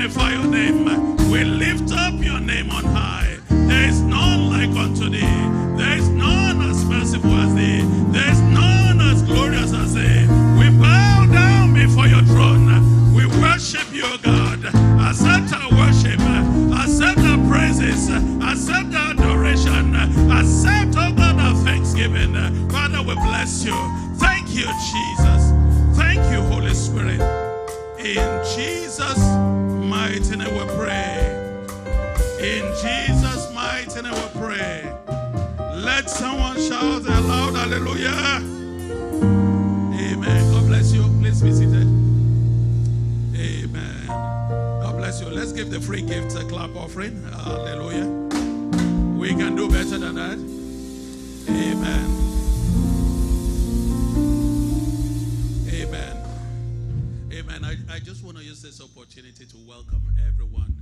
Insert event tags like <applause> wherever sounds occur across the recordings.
magnify your name. We lift I, just want to use this opportunity to welcome everyone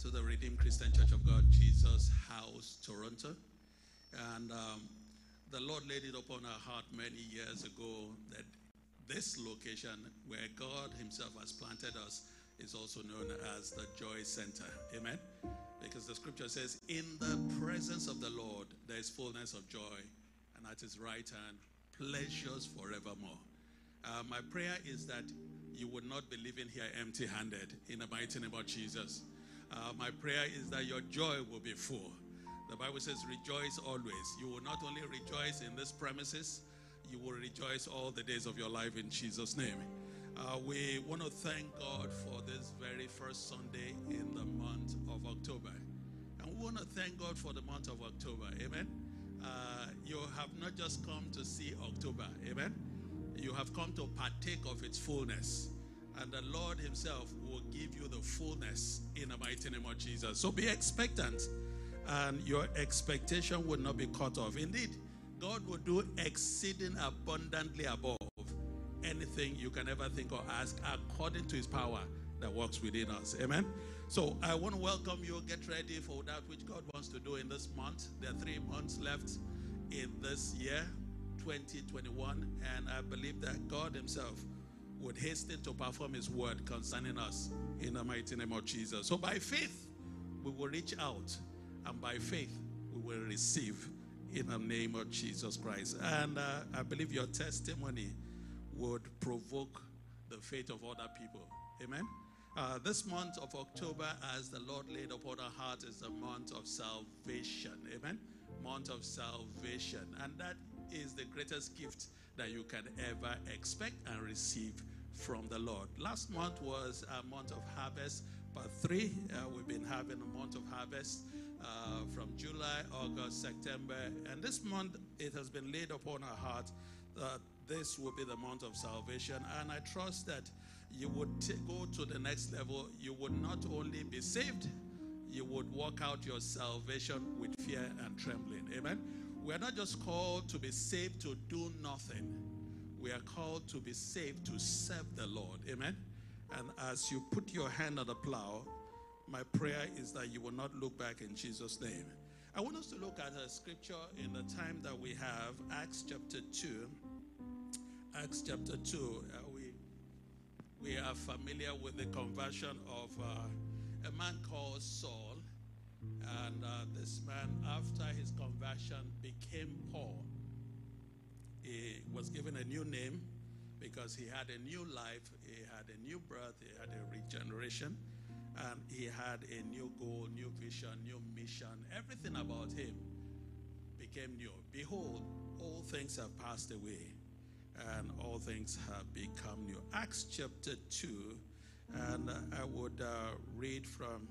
to the Redeemed Christian Church of God, Jesus House, Toronto. And um, the Lord laid it upon our heart many years ago that this location where God Himself has planted us is also known as the Joy Center. Amen. Because the scripture says, In the presence of the Lord, there is fullness of joy, and at His right hand, pleasures forevermore. Uh, my prayer is that you would not be living here empty handed in the mighty name of Jesus. Uh, my prayer is that your joy will be full. The Bible says, Rejoice always. You will not only rejoice in this premises, you will rejoice all the days of your life in Jesus' name. Uh, we want to thank God for this very first Sunday in the month of October. And we want to thank God for the month of October. Amen. Uh, you have not just come to see October. Amen. You have come to partake of its fullness. And the Lord Himself will give you the fullness in the mighty name of Jesus. So be expectant, and your expectation will not be cut off. Indeed, God will do exceeding abundantly above anything you can ever think or ask according to his power that works within us. Amen. So I want to welcome you. Get ready for that which God wants to do in this month. There are three months left in this year, 2021. And I believe that God Himself would hasten to perform His word concerning us in the mighty name of Jesus. So by faith, we will reach out, and by faith, we will receive in the name of Jesus Christ. And uh, I believe your testimony would provoke the faith of other people. Amen. Uh, this month of October, as the Lord laid upon our heart, is the month of salvation. Amen. Month of salvation. And that is the greatest gift that you can ever expect and receive from the Lord. Last month was a month of harvest, part three. Uh, we've been having a month of harvest uh, from July, August, September. And this month, it has been laid upon our heart that this will be the month of salvation. And I trust that you would t- go to the next level. You would not only be saved, you would walk out your salvation with fear and trembling. Amen. We are not just called to be saved to do nothing, we are called to be saved to serve the Lord. Amen. And as you put your hand on the plow, my prayer is that you will not look back in Jesus' name. I want us to look at a scripture in the time that we have, Acts chapter 2. Acts chapter 2. Uh, we, we are familiar with the conversion of uh, a man called Saul. And uh, this man, after his conversion, became Paul. He was given a new name because he had a new life, he had a new birth, he had a regeneration, and he had a new goal, new vision, new mission. Everything about him became new. Behold, all things have passed away, and all things have become new. Acts chapter 2, and I would uh, read from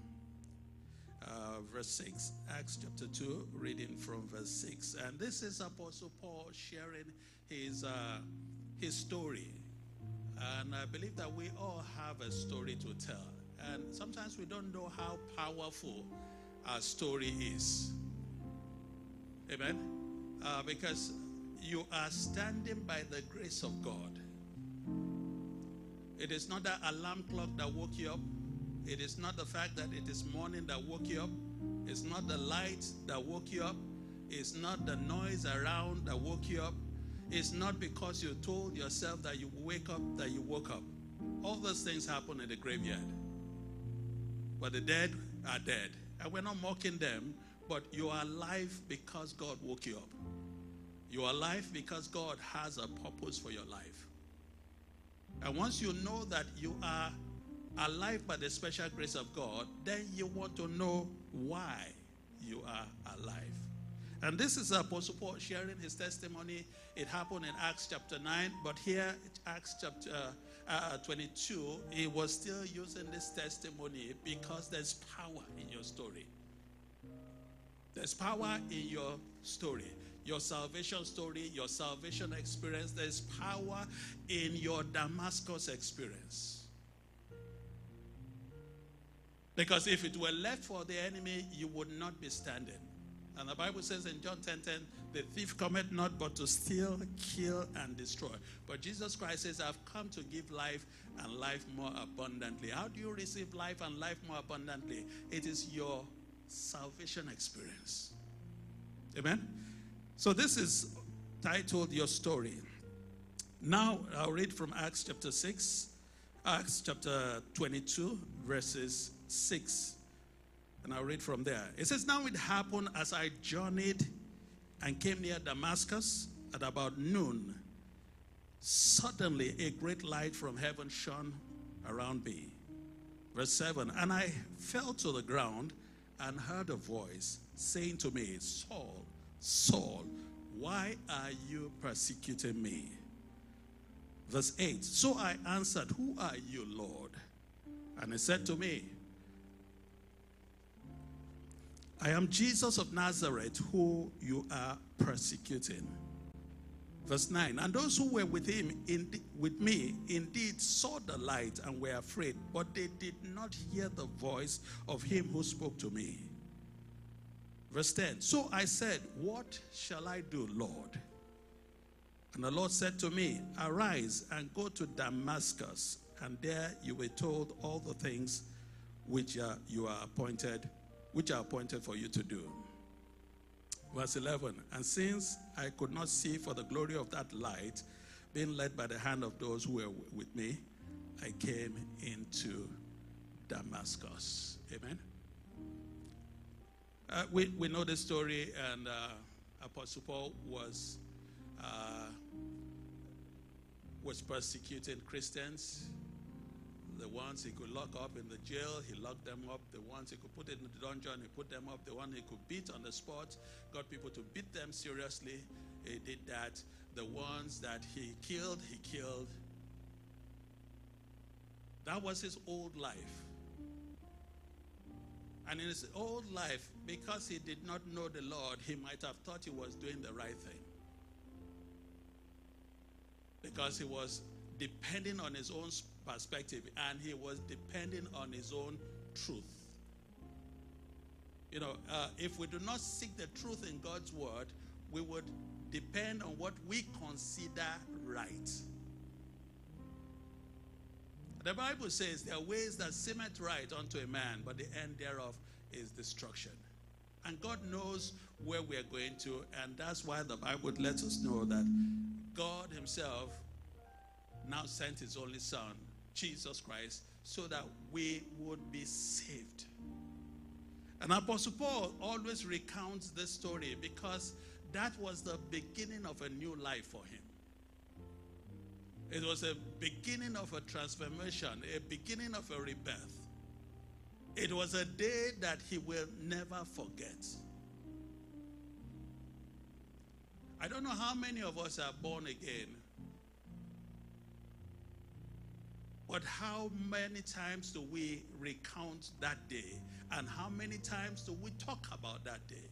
uh, verse 6. Acts chapter 2, reading from verse 6. And this is Apostle Paul sharing his, uh, his story. And I believe that we all have a story to tell. And sometimes we don't know how powerful our story is. Amen? Uh, because you are standing by the grace of God. It is not that alarm clock that woke you up. It is not the fact that it is morning that woke you up. It's not the light that woke you up. It's not the noise around that woke you up. It's not because you told yourself that you wake up that you woke up. All those things happen in the graveyard. But the dead are dead. And we're not mocking them, but you are alive because God woke you up. You are alive because God has a purpose for your life. And once you know that you are alive by the special grace of God, then you want to know why you are alive. And this is Apostle Paul sharing his testimony. It happened in Acts chapter 9, but here, Acts chapter uh, uh 22, he was still using this testimony because there's power in your story. There's power in your story your salvation story, your salvation experience. There's power in your Damascus experience. Because if it were left for the enemy, you would not be standing. And the Bible says in John 10 10, the thief cometh not but to steal, kill, and destroy. But Jesus Christ says, I've come to give life and life more abundantly. How do you receive life and life more abundantly? It is your salvation experience. Amen? So this is titled Your Story. Now I'll read from Acts chapter 6, Acts chapter 22, verses 6. And I'll read from there. It says, Now it happened as I journeyed and came near Damascus at about noon. Suddenly a great light from heaven shone around me. Verse 7 And I fell to the ground and heard a voice saying to me, Saul, Saul, why are you persecuting me? Verse 8 So I answered, Who are you, Lord? And he said to me, I am Jesus of Nazareth, who you are persecuting. Verse 9 And those who were with him, in, with me, indeed saw the light and were afraid, but they did not hear the voice of him who spoke to me. Verse 10 So I said, What shall I do, Lord? And the Lord said to me, Arise and go to Damascus, and there you will told all the things which are, you are appointed, which are appointed for you to do. Verse 11 And since I could not see for the glory of that light, being led by the hand of those who were with me, I came into Damascus. Amen. Uh, we, we know the story, and uh, Apostle Paul was, uh, was persecuting Christians. The ones he could lock up in the jail, he locked them up. The ones he could put in the dungeon, he put them up. The one he could beat on the spot, got people to beat them seriously. He did that. The ones that he killed, he killed. That was his old life. And in his old life, because he did not know the Lord, he might have thought he was doing the right thing. Because he was depending on his own perspective and he was depending on his own truth. You know, uh, if we do not seek the truth in God's word, we would depend on what we consider right. The Bible says there are ways that seemeth right unto a man, but the end thereof is destruction. And God knows where we are going to, and that's why the Bible lets us know that God Himself now sent His only Son, Jesus Christ, so that we would be saved. And Apostle Paul always recounts this story because that was the beginning of a new life for him. It was a beginning of a transformation, a beginning of a rebirth. It was a day that he will never forget. I don't know how many of us are born again. But how many times do we recount that day? And how many times do we talk about that day?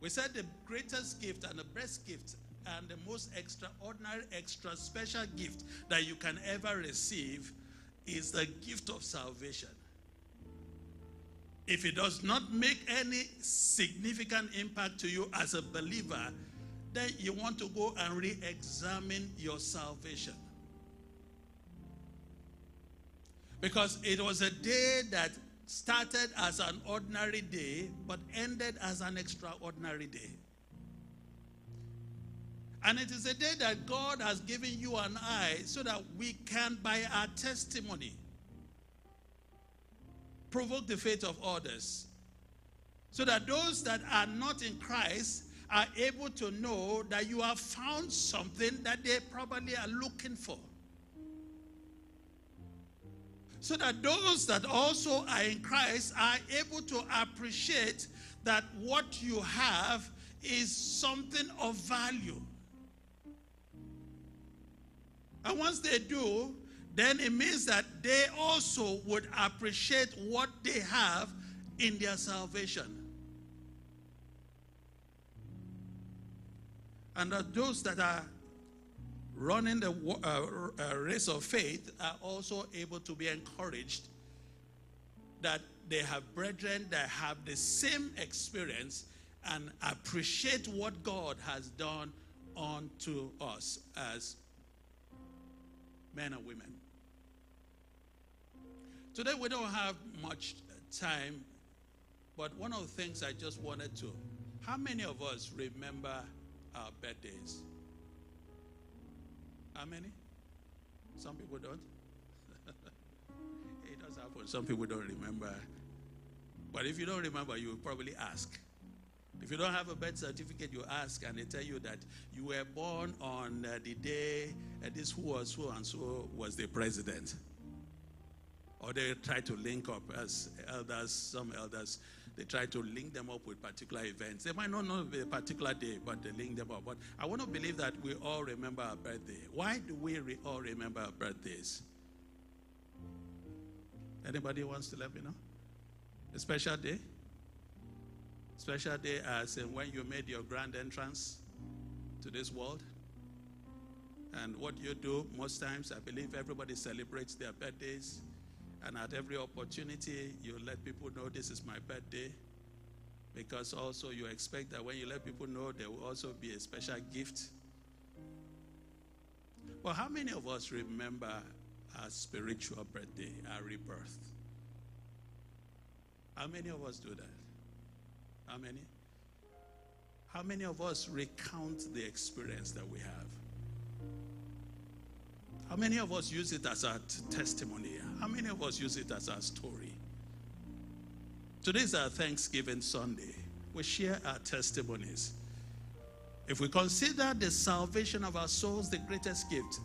We said the greatest gift and the best gift and the most extraordinary, extra special gift that you can ever receive is the gift of salvation. If it does not make any significant impact to you as a believer, then you want to go and re examine your salvation. Because it was a day that started as an ordinary day but ended as an extraordinary day. And it is a day that God has given you and I so that we can, by our testimony, provoke the faith of others. So that those that are not in Christ are able to know that you have found something that they probably are looking for. So that those that also are in Christ are able to appreciate that what you have is something of value. And once they do, then it means that they also would appreciate what they have in their salvation. And that those that are running the uh, uh, race of faith are also able to be encouraged that they have brethren that have the same experience and appreciate what God has done unto us as men and women. Today we don't have much time, but one of the things I just wanted to how many of us remember our birthdays? How many? Some people don't. <laughs> it does happen. Some people don't remember. But if you don't remember, you will probably ask. If you don't have a birth certificate, you ask, and they tell you that you were born on uh, the day uh, this who was who and so was the president. Or they try to link up as elders, some elders, they try to link them up with particular events. They might not know the particular day, but they link them up. But I want to believe that we all remember our birthday. Why do we re- all remember our birthdays? Anybody wants to let me know? A special day? Special day as in when you made your grand entrance to this world. And what you do most times, I believe everybody celebrates their birthdays. And at every opportunity, you let people know this is my birthday. Because also you expect that when you let people know, there will also be a special gift. Well, how many of us remember our spiritual birthday, our rebirth? How many of us do that? How many? How many of us recount the experience that we have? How many of us use it as our testimony? How many of us use it as our story? Today is our Thanksgiving Sunday. We share our testimonies. If we consider the salvation of our souls the greatest gift,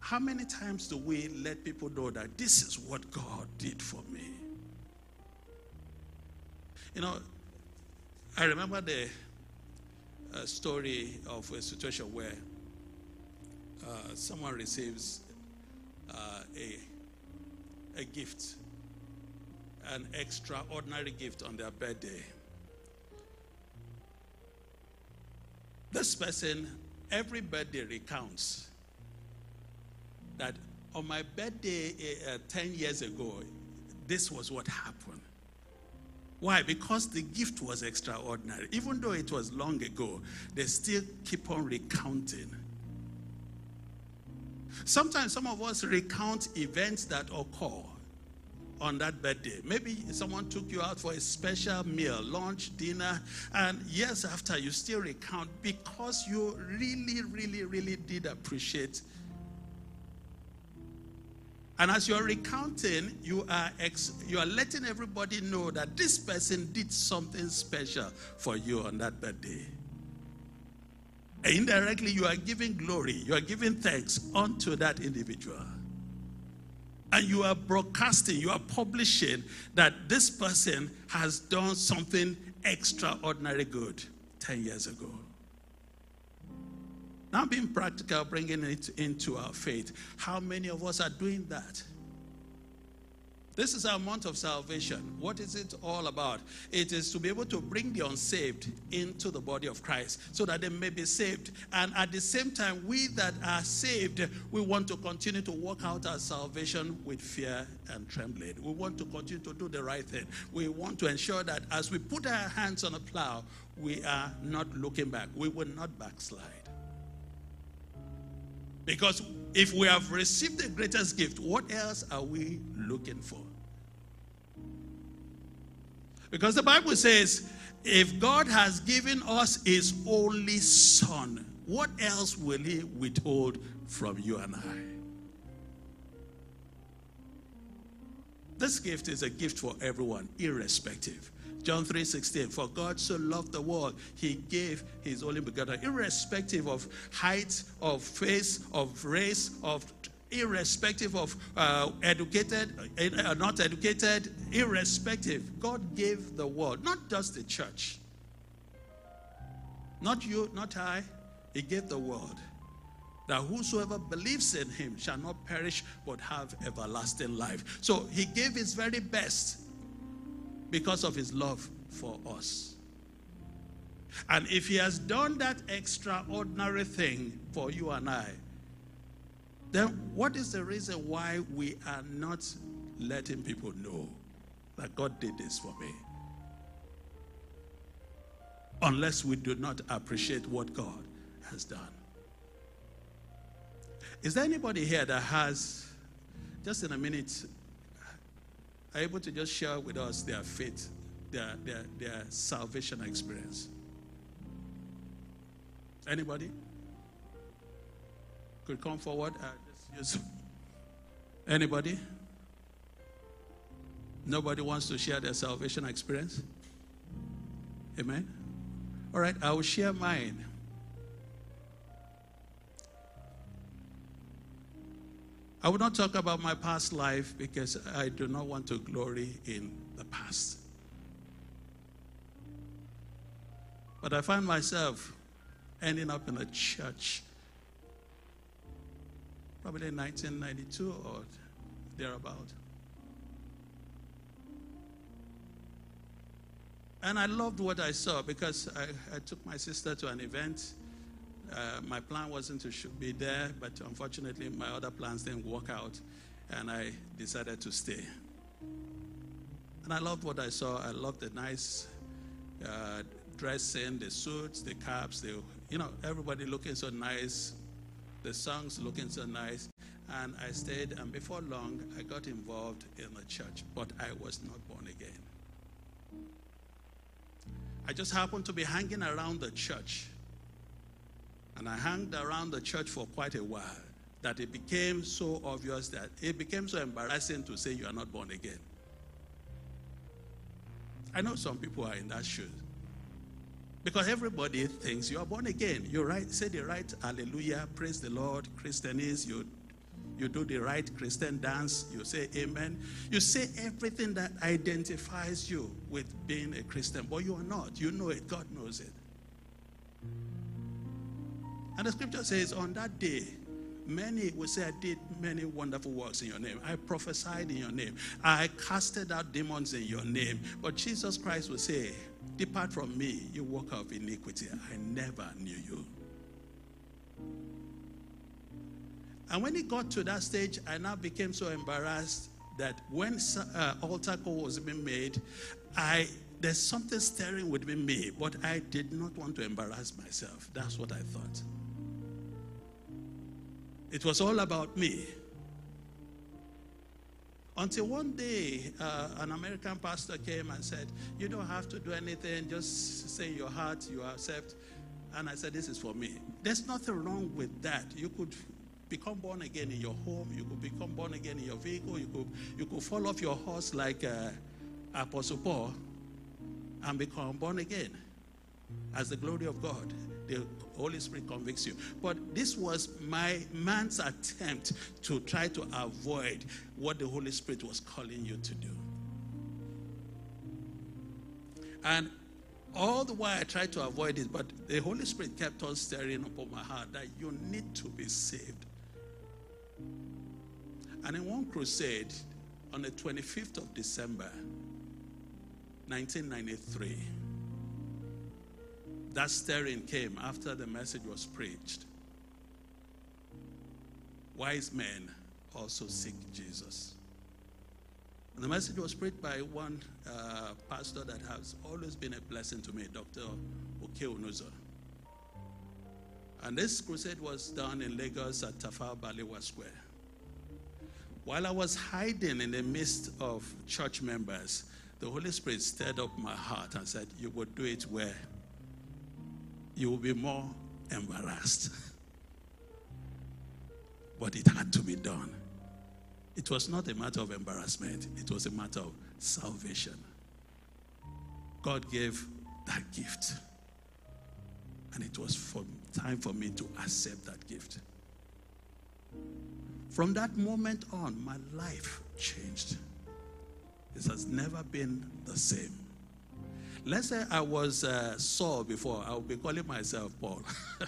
how many times do we let people know that this is what God did for me? You know, I remember the uh, story of a situation where uh, someone receives uh, a, a gift, an extraordinary gift on their birthday. This person, every birthday recounts that on my birthday uh, 10 years ago, this was what happened. Why? Because the gift was extraordinary. Even though it was long ago, they still keep on recounting. Sometimes some of us recount events that occur on that birthday. Maybe someone took you out for a special meal, lunch, dinner, and years after you still recount because you really, really, really did appreciate and as you're recounting, you are, ex- you are letting everybody know that this person did something special for you on that birthday. Indirectly, you are giving glory, you are giving thanks unto that individual. And you are broadcasting, you are publishing that this person has done something extraordinary good 10 years ago. Now, being practical, bringing it into our faith. How many of us are doing that? This is our month of salvation. What is it all about? It is to be able to bring the unsaved into the body of Christ so that they may be saved. And at the same time, we that are saved, we want to continue to work out our salvation with fear and trembling. We want to continue to do the right thing. We want to ensure that as we put our hands on a plow, we are not looking back. We will not backslide. Because if we have received the greatest gift, what else are we looking for? Because the Bible says, if God has given us his only son, what else will he withhold from you and I? This gift is a gift for everyone, irrespective. John 3:16 For God so loved the world he gave his only begotten irrespective of height of face of race of irrespective of uh, educated uh, not educated irrespective. God gave the world not just the church. Not you not I. He gave the world that whosoever believes in him shall not perish but have everlasting life. So he gave his very best because of his love for us. And if he has done that extraordinary thing for you and I, then what is the reason why we are not letting people know that God did this for me? Unless we do not appreciate what God has done. Is there anybody here that has, just in a minute, are able to just share with us their faith, their, their, their salvation experience? Anybody? Could come forward. Uh, just use. Anybody? Nobody wants to share their salvation experience? Amen? All right, I will share mine. I will not talk about my past life because I do not want to glory in the past. But I find myself ending up in a church, probably in 1992 or thereabout. And I loved what I saw because I, I took my sister to an event uh, my plan wasn't to be there, but unfortunately, my other plans didn't work out, and I decided to stay. And I loved what I saw. I loved the nice uh, dressing, the suits, the caps, the, you know, everybody looking so nice, the songs looking so nice. And I stayed, and before long, I got involved in the church, but I was not born again. I just happened to be hanging around the church and I hung around the church for quite a while that it became so obvious that it became so embarrassing to say you are not born again. I know some people are in that shoes. Because everybody thinks you are born again. You right, say the right hallelujah, praise the Lord, Christianese, you you do the right Christian dance, you say amen. You say everything that identifies you with being a Christian, but you are not. You know it, God knows it. And the scripture says, on that day, many will say, I did many wonderful works in your name. I prophesied in your name. I casted out demons in your name. But Jesus Christ will say, Depart from me, you worker of iniquity. I never knew you. And when it got to that stage, I now became so embarrassed that when uh, altar call was being made, I there's something stirring within me, but I did not want to embarrass myself. That's what I thought. It was all about me. Until one day, uh, an American pastor came and said, You don't have to do anything, just say your heart you accept. And I said, This is for me. There's nothing wrong with that. You could become born again in your home, you could become born again in your vehicle, you could, you could fall off your horse like uh, Apostle Paul and become born again as the glory of God. The Holy Spirit convicts you. But this was my man's attempt to try to avoid what the Holy Spirit was calling you to do. And all the while I tried to avoid it, but the Holy Spirit kept on stirring upon my heart that you need to be saved. And in one crusade, on the 25th of December, 1993, that stirring came after the message was preached. Wise men also seek Jesus. And the message was preached by one uh, pastor that has always been a blessing to me, Dr. Okey Onuzo. And this crusade was done in Lagos at Tafawa Balewa Square. While I was hiding in the midst of church members, the Holy Spirit stirred up my heart and said, You will do it where you will be more embarrassed. but it had to be done. It was not a matter of embarrassment, it was a matter of salvation. God gave that gift. And it was for, time for me to accept that gift. From that moment on, my life changed. It has never been the same. Let's say I was uh, Saul before, I would be calling myself Paul. <laughs>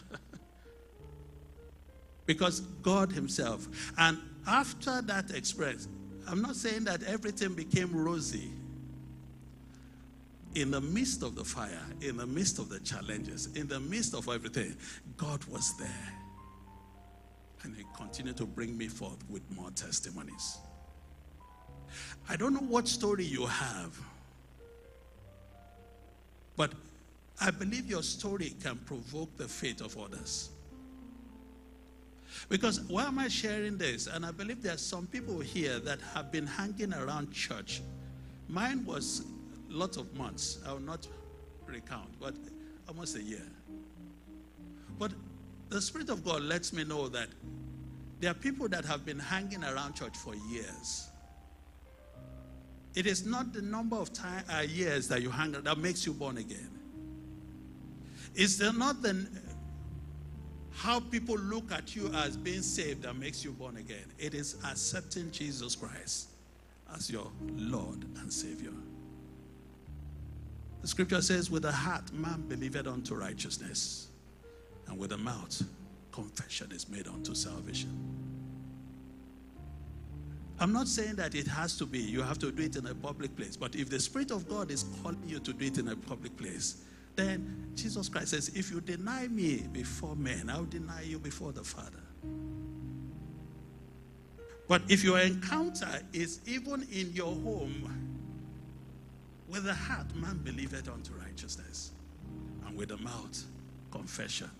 because God Himself. And after that experience, I'm not saying that everything became rosy. In the midst of the fire, in the midst of the challenges, in the midst of everything, God was there. And He continued to bring me forth with more testimonies. I don't know what story you have, but I believe your story can provoke the faith of others. Because why am I sharing this? And I believe there are some people here that have been hanging around church. Mine was a lot of months. I will not recount, but almost a year. But the Spirit of God lets me know that there are people that have been hanging around church for years. It is not the number of time, uh, years that you hang that makes you born again. It's not the how people look at you as being saved that makes you born again. It is accepting Jesus Christ as your Lord and Savior. The scripture says, With the heart man believeth unto righteousness, and with the mouth confession is made unto salvation. I'm not saying that it has to be, you have to do it in a public place, but if the Spirit of God is calling you to do it in a public place, then Jesus Christ says, If you deny me before men, I'll deny you before the Father. But if your encounter is even in your home, with the heart man believeth unto righteousness, and with the mouth confession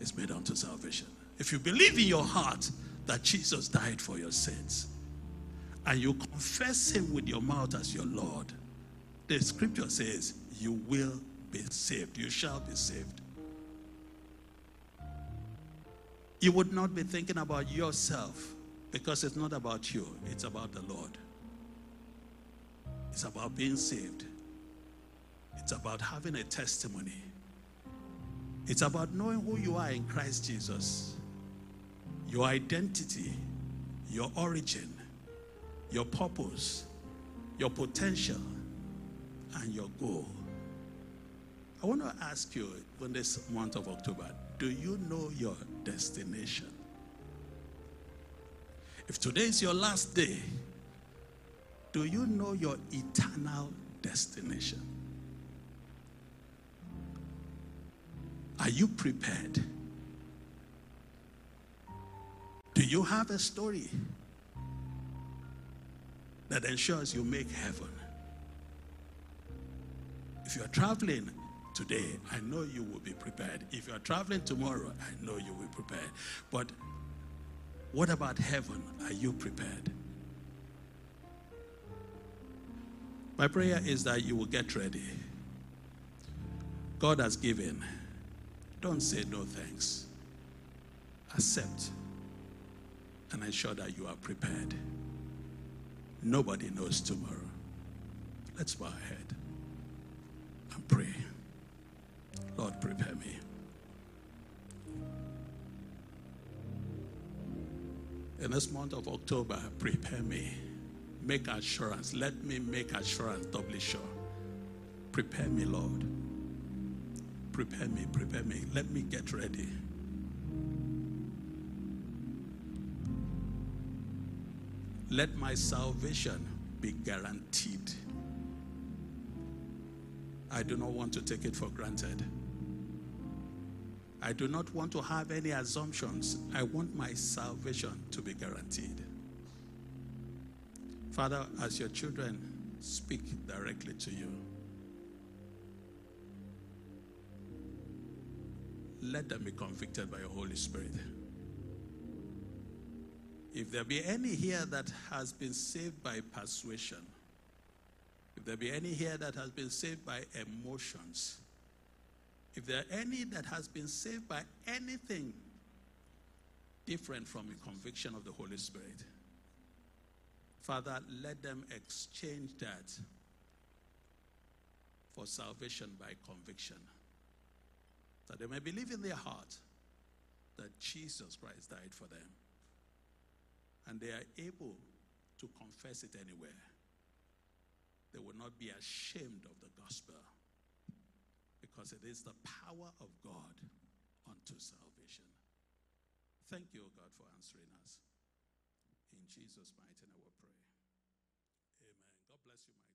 is made unto salvation. If you believe in your heart that Jesus died for your sins, and you confess him with your mouth as your Lord, the scripture says you will be saved. You shall be saved. You would not be thinking about yourself because it's not about you, it's about the Lord. It's about being saved, it's about having a testimony, it's about knowing who you are in Christ Jesus, your identity, your origin, your purpose, your potential, and your goal. I want to ask you in this month of October do you know your destination? If today is your last day, do you know your eternal destination? Are you prepared? You have a story that ensures you make heaven? If you're traveling today, I know you will be prepared. If you are traveling tomorrow, I know you will be prepared. But what about heaven? Are you prepared? My prayer is that you will get ready. God has given. Don't say no thanks. Accept and ensure that you are prepared. Nobody knows tomorrow. Let's bow our head and pray. Lord, prepare me. In this month of October, prepare me. Make assurance. Let me make assurance doubly sure. Prepare me, Lord. Prepare me, prepare me. Let me get ready. Let my salvation be guaranteed. I do not want to take it for granted. I do not want to have any assumptions. I want my salvation to be guaranteed. Father, as your children speak directly to you, let them be convicted by your Holy Spirit. If there be any here that has been saved by persuasion, if there be any here that has been saved by emotions, if there are any that has been saved by anything different from a conviction of the Holy Spirit, Father, let them exchange that for salvation by conviction. That they may believe in their heart that Jesus Christ died for them. And they are able to confess it anywhere. They will not be ashamed of the gospel because it is the power of God unto salvation. Thank you, O God, for answering us. In Jesus' mighty name we pray. Amen. God bless you mightily.